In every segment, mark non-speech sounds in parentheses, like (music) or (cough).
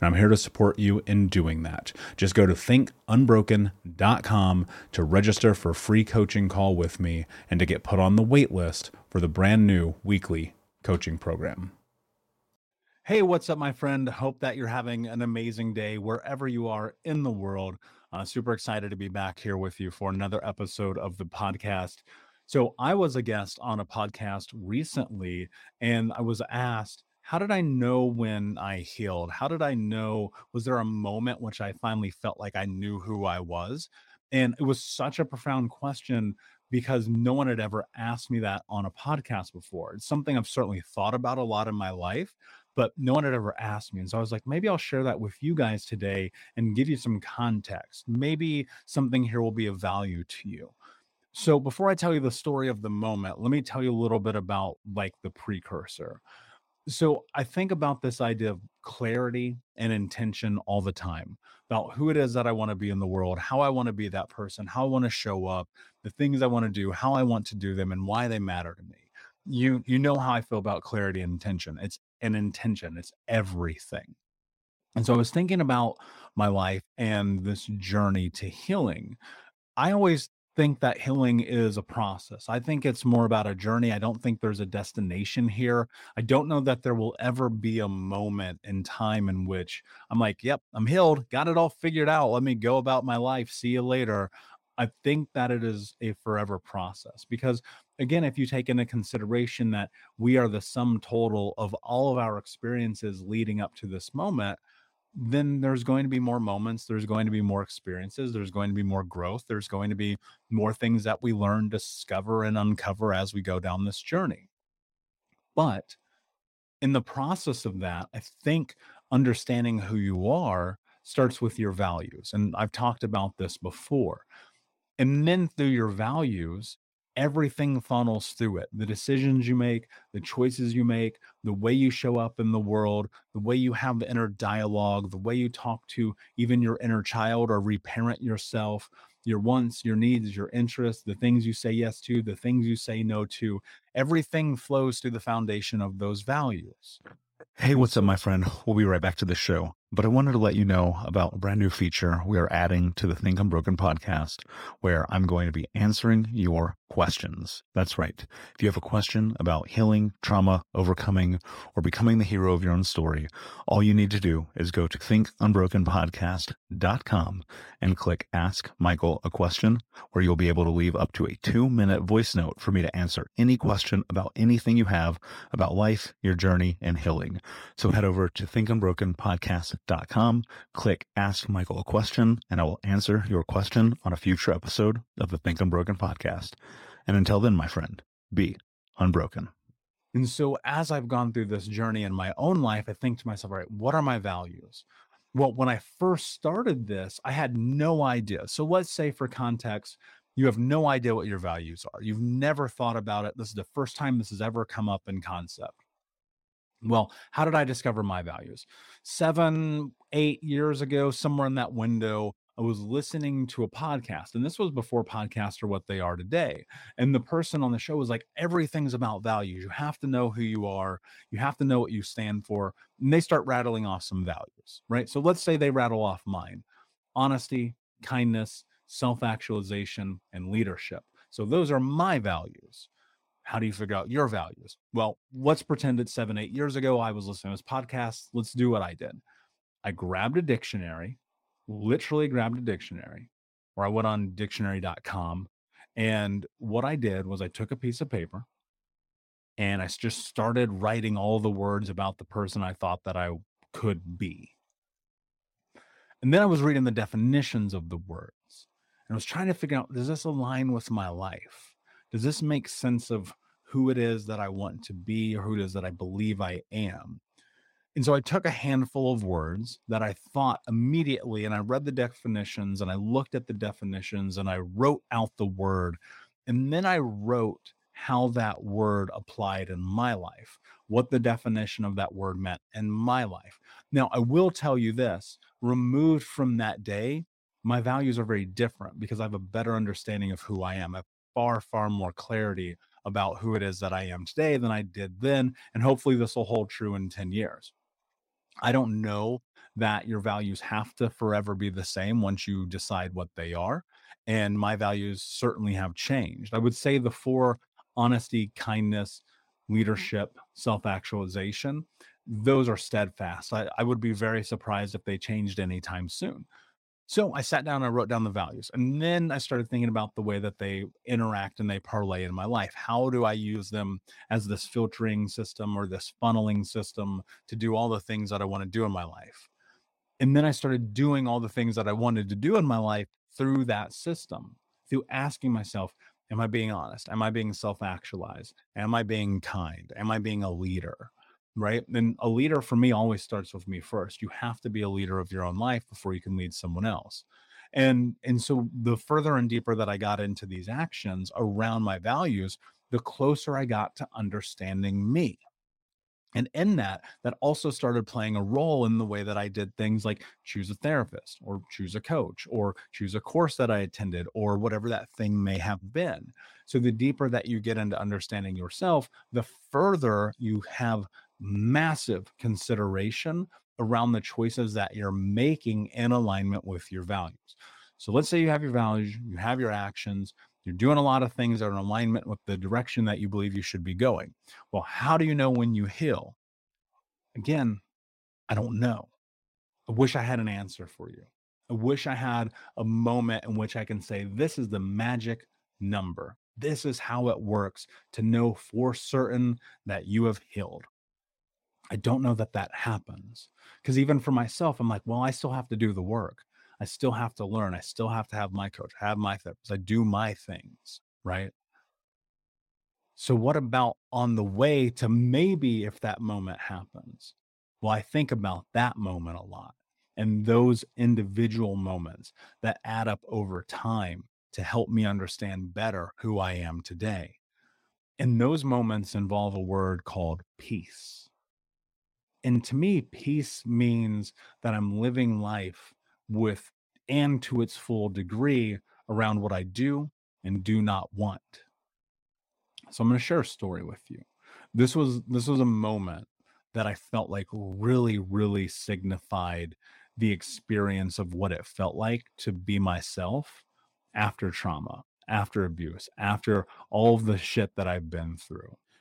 And I'm here to support you in doing that. Just go to thinkunbroken.com to register for a free coaching call with me and to get put on the wait list for the brand new weekly coaching program. Hey, what's up, my friend? Hope that you're having an amazing day wherever you are in the world. Uh, super excited to be back here with you for another episode of the podcast. So, I was a guest on a podcast recently, and I was asked, How did I know when I healed? How did I know? Was there a moment which I finally felt like I knew who I was? And it was such a profound question because no one had ever asked me that on a podcast before. It's something I've certainly thought about a lot in my life, but no one had ever asked me. And so I was like, maybe I'll share that with you guys today and give you some context. Maybe something here will be of value to you. So before I tell you the story of the moment, let me tell you a little bit about like the precursor. So I think about this idea of clarity and intention all the time about who it is that I want to be in the world, how I want to be that person, how I want to show up, the things I want to do, how I want to do them and why they matter to me. You you know how I feel about clarity and intention. It's an intention. It's everything. And so I was thinking about my life and this journey to healing. I always think that healing is a process. I think it's more about a journey. I don't think there's a destination here. I don't know that there will ever be a moment in time in which I'm like, yep, I'm healed, got it all figured out. Let me go about my life. See you later. I think that it is a forever process because, again, if you take into consideration that we are the sum total of all of our experiences leading up to this moment, then there's going to be more moments, there's going to be more experiences, there's going to be more growth, there's going to be more things that we learn, discover, and uncover as we go down this journey. But in the process of that, I think understanding who you are starts with your values. And I've talked about this before. And then through your values, everything funnels through it. The decisions you make, the choices you make, the way you show up in the world, the way you have the inner dialogue, the way you talk to even your inner child or reparent yourself, your wants, your needs, your interests, the things you say yes to, the things you say no to, everything flows through the foundation of those values. Hey, what's up, my friend? We'll be right back to the show. But I wanted to let you know about a brand new feature we are adding to the Think Unbroken podcast, where I'm going to be answering your questions. That's right. If you have a question about healing, trauma, overcoming, or becoming the hero of your own story, all you need to do is go to thinkunbrokenpodcast.com and click Ask Michael a Question, where you'll be able to leave up to a two minute voice note for me to answer any question about anything you have about life, your journey, and healing. So head over to thinkunbrokenpodcast.com com. Click Ask Michael a Question, and I will answer your question on a future episode of the Think Unbroken podcast. And until then, my friend, be unbroken. And so, as I've gone through this journey in my own life, I think to myself, all right, what are my values? Well, when I first started this, I had no idea. So, let's say for context, you have no idea what your values are. You've never thought about it. This is the first time this has ever come up in concept. Well, how did I discover my values? Seven, eight years ago, somewhere in that window, I was listening to a podcast, and this was before podcasts are what they are today. And the person on the show was like, everything's about values. You have to know who you are, you have to know what you stand for. And they start rattling off some values, right? So let's say they rattle off mine honesty, kindness, self actualization, and leadership. So those are my values. How do you figure out your values? Well, let's pretend it's seven, eight years ago. I was listening to this podcast. Let's do what I did. I grabbed a dictionary, literally grabbed a dictionary, or I went on dictionary.com. And what I did was I took a piece of paper and I just started writing all the words about the person I thought that I could be. And then I was reading the definitions of the words and I was trying to figure out does this align with my life? Does this make sense of who it is that I want to be or who it is that I believe I am. And so I took a handful of words that I thought immediately, and I read the definitions and I looked at the definitions and I wrote out the word. And then I wrote how that word applied in my life, what the definition of that word meant in my life. Now, I will tell you this removed from that day, my values are very different because I have a better understanding of who I am. Have far, far more clarity about who it is that I am today than I did then. And hopefully this will hold true in 10 years. I don't know that your values have to forever be the same once you decide what they are. And my values certainly have changed. I would say the four honesty, kindness, mm-hmm. leadership, self actualization, those are steadfast. I, I, would be very surprised if they changed anytime soon. So I sat down and I wrote down the values. And then I started thinking about the way that they interact and they parlay in my life. How do I use them as this filtering system or this funneling system to do all the things that I want to do in my life? And then I started doing all the things that I wanted to do in my life through that system, through asking myself, Am I being honest? Am I being self actualized? Am I being kind? Am I being a leader? Right? And a leader for me always starts with me first. You have to be a leader of your own life before you can lead someone else. And and so the further and deeper that I got into these actions around my values, the closer I got to understanding me. And in that, that also started playing a role in the way that I did things like choose a therapist or choose a coach or choose a course that I attended or whatever that thing may have been. So the deeper that you get into understanding yourself, the further you have massive consideration around the choices that you're making in alignment with your values. So let's say you have your values, you have your actions, you're doing a lot of things that are in alignment with the direction that you believe you should be going. Well, how do you know when you heal? Again, I don't know. I wish I had an answer for you. I wish I had a moment in which I can say, this is the magic number. This is how it works to know for certain that you have healed. I don't know that that happens. Because even for myself, I'm like, well, I still have to do the work. I still have to learn. I still have to have my coach, have my therapist. I do my things, right? So, what about on the way to maybe if that moment happens? Well, I think about that moment a lot and those individual moments that add up over time to help me understand better who I am today. And those moments involve a word called peace and to me peace means that i'm living life with and to its full degree around what i do and do not want. So i'm going to share a story with you. This was this was a moment that i felt like really really signified the experience of what it felt like to be myself after trauma after abuse after all of the shit that i've been through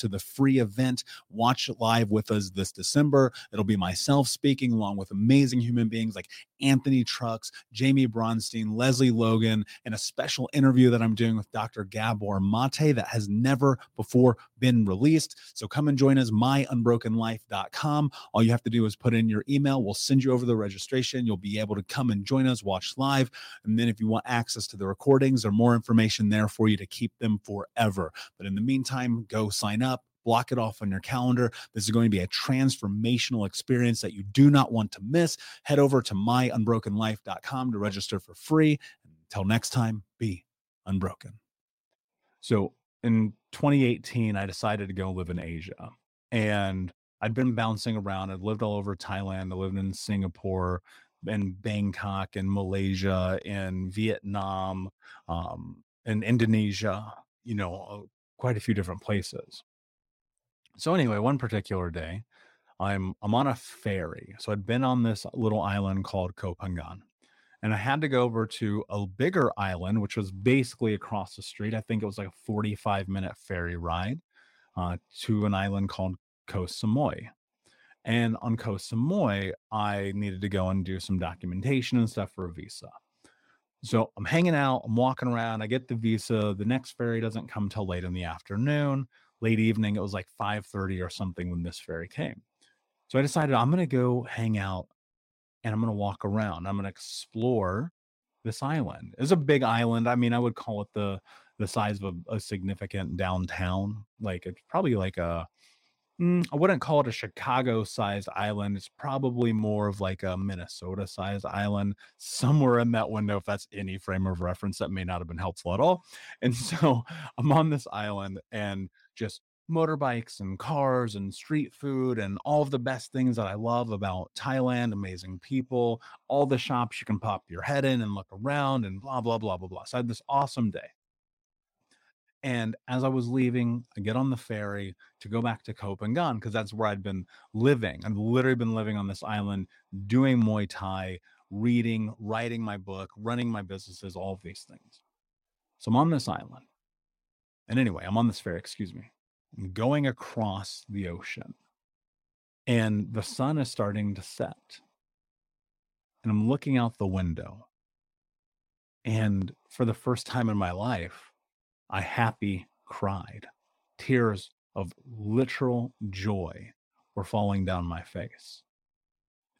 to the free event. Watch live with us this December. It'll be myself speaking along with amazing human beings like Anthony Trucks, Jaime Bronstein, Lesley Logan, and a special interview that I'm doing with Dr. Gabor Mate that has never before been released. So come and join us, myunbrokenlife.com. All you have to do is put in your email. We'll send you over the registration. You'll be able to come and join us, watch live. And then if you want access to the recordings or more information there for you to keep them forever. But in the meantime, go sign up block it off on your calendar. This is going to be a transformational experience that you do not want to miss. Head over to myunbrokenlife.com to register for free. Until next time, be unbroken. So in 2018, I decided to go live in Asia. And I'd been bouncing around. I'd lived all over Thailand. I lived in Singapore, in Bangkok, in Malaysia, in Vietnam, um, in Indonesia, you know, quite a few different places. So anyway, one particular day, I'm I'm on a ferry. So I'd been on this little island called Koh Phangan. And I had to go over to a bigger island, which was basically across the street. I think it was like a 45 minute ferry ride uh, to an island called Koh Samui. And on Koh Samui, I needed to go and do some documentation and stuff for a visa. So I'm hanging out, I'm walking around, I get the visa. The next ferry doesn't come till late in the afternoon late evening. It was like 5:30 or something when this ferry came. So I decided I'm going to go hang out and I'm going to walk around. I'm going to explore this island. It's a big island. I mean, I would call it the the size of a, a significant downtown. Like it's probably like a mm, wouldn't call it a Chicago sized island. It's probably more of like a Minnesota sized island, somewhere in that window, if that's any frame of reference that may not have been helpful at all. And (laughs) so I'm on this island and just motorbikes and cars and street food and all of the best things that I love about Thailand, amazing people, all the shops you can pop your head in and look around and blah, blah, blah, blah, blah. So I had this awesome day. And as I was leaving, I get on the ferry to go back to Phangan because that's where I'd been living. I've literally been living on this island, doing Muay Thai, reading, writing my book, running my businesses, all of these things. So I'm on this island. And anyway, I'm on this ferry, excuse me. I'm going across the ocean. And the sun is starting to set. And I'm looking out the window. And for the first time in my life, I happy cried. Tears of literal joy were falling down my face.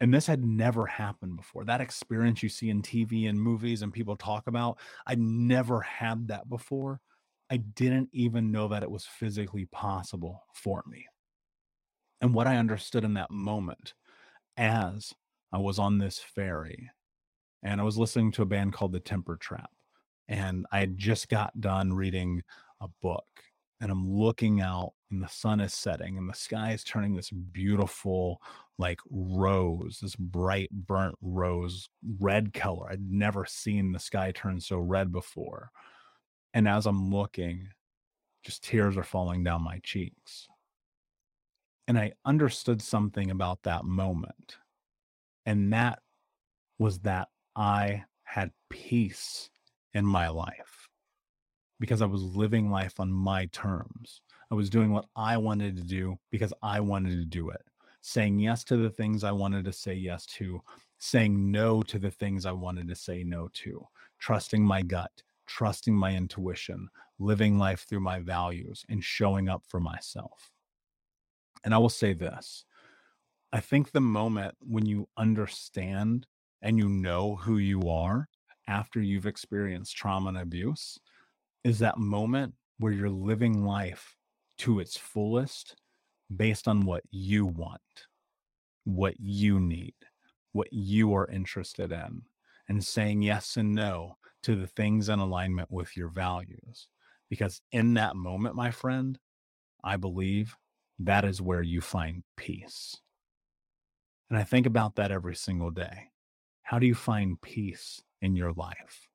And this had never happened before. That experience you see in TV and movies and people talk about, I'd never had that before. I didn't even know that it was physically possible for me. And what I understood in that moment as I was on this ferry and I was listening to a band called The Temper Trap and I had just got done reading a book and I'm looking out and the sun is setting and the sky is turning this beautiful like rose, this bright burnt rose red color. I'd never seen the sky turn so red before. And as I'm looking, just tears are falling down my cheeks. And I understood something about that moment. And that was that I had peace in my life because I was living life on my terms. I was doing what I wanted to do because I wanted to do it, saying yes to the things I wanted to say yes to, saying no to the things I wanted to say no to, trusting my gut, trusting my intuition, living life through my values, and showing up for myself. And I will say this I think the moment when you understand and you know who you are after you've experienced trauma and abuse is that moment where you're living life to its fullest based on what you want, what you need, what you are interested in, and saying yes and no to the things in alignment with your values. Because in that moment, my friend, I believe that is where you find peace. And I think about that every single day. How do you find peace in your life?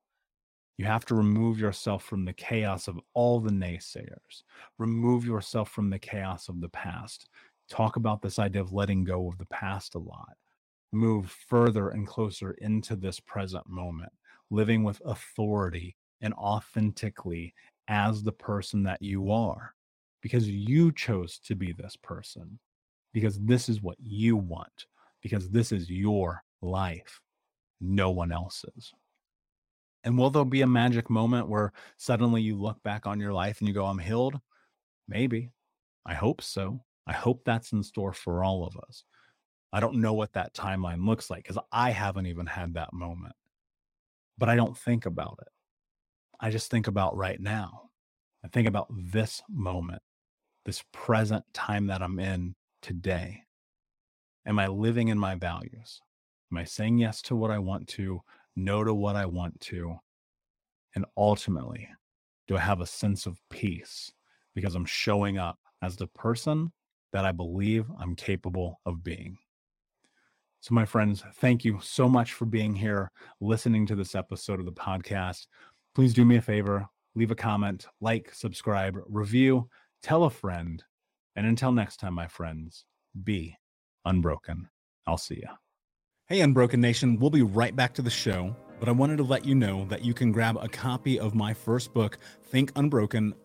You have to remove yourself from the chaos of all the naysayers. Remove yourself from the chaos of the past. Talk about this idea of letting go of the past a lot. Move further and closer into this present moment, living with authority and authentically as the person that you are, because you chose to be this person, because this is what you want, because this is your life, no one else's. And will there be a magic moment where suddenly you look back on your life and you go, I'm healed? Maybe. I hope so. I hope that's in store for all of us. I don't know what that timeline looks like because I haven't even had that moment. But I don't think about it. I just think about right now. I think about this moment, this present time that I'm in today. Am I living in my values? Am I saying yes to what I want to? no to what I want to? And ultimately, do I have a sense of peace because I'm showing up as the person that I believe I'm capable of being? So, my friends, thank you so much for being here, listening to this episode of the podcast. Please do me a favor, leave a comment, like, subscribe, review, tell a friend. And until next time, my friends, be unbroken. I'll see you. Hey, Unbroken Nation, we'll be right back to the show, but I wanted to let you know that you can grab a copy of my first book, Think Unbroken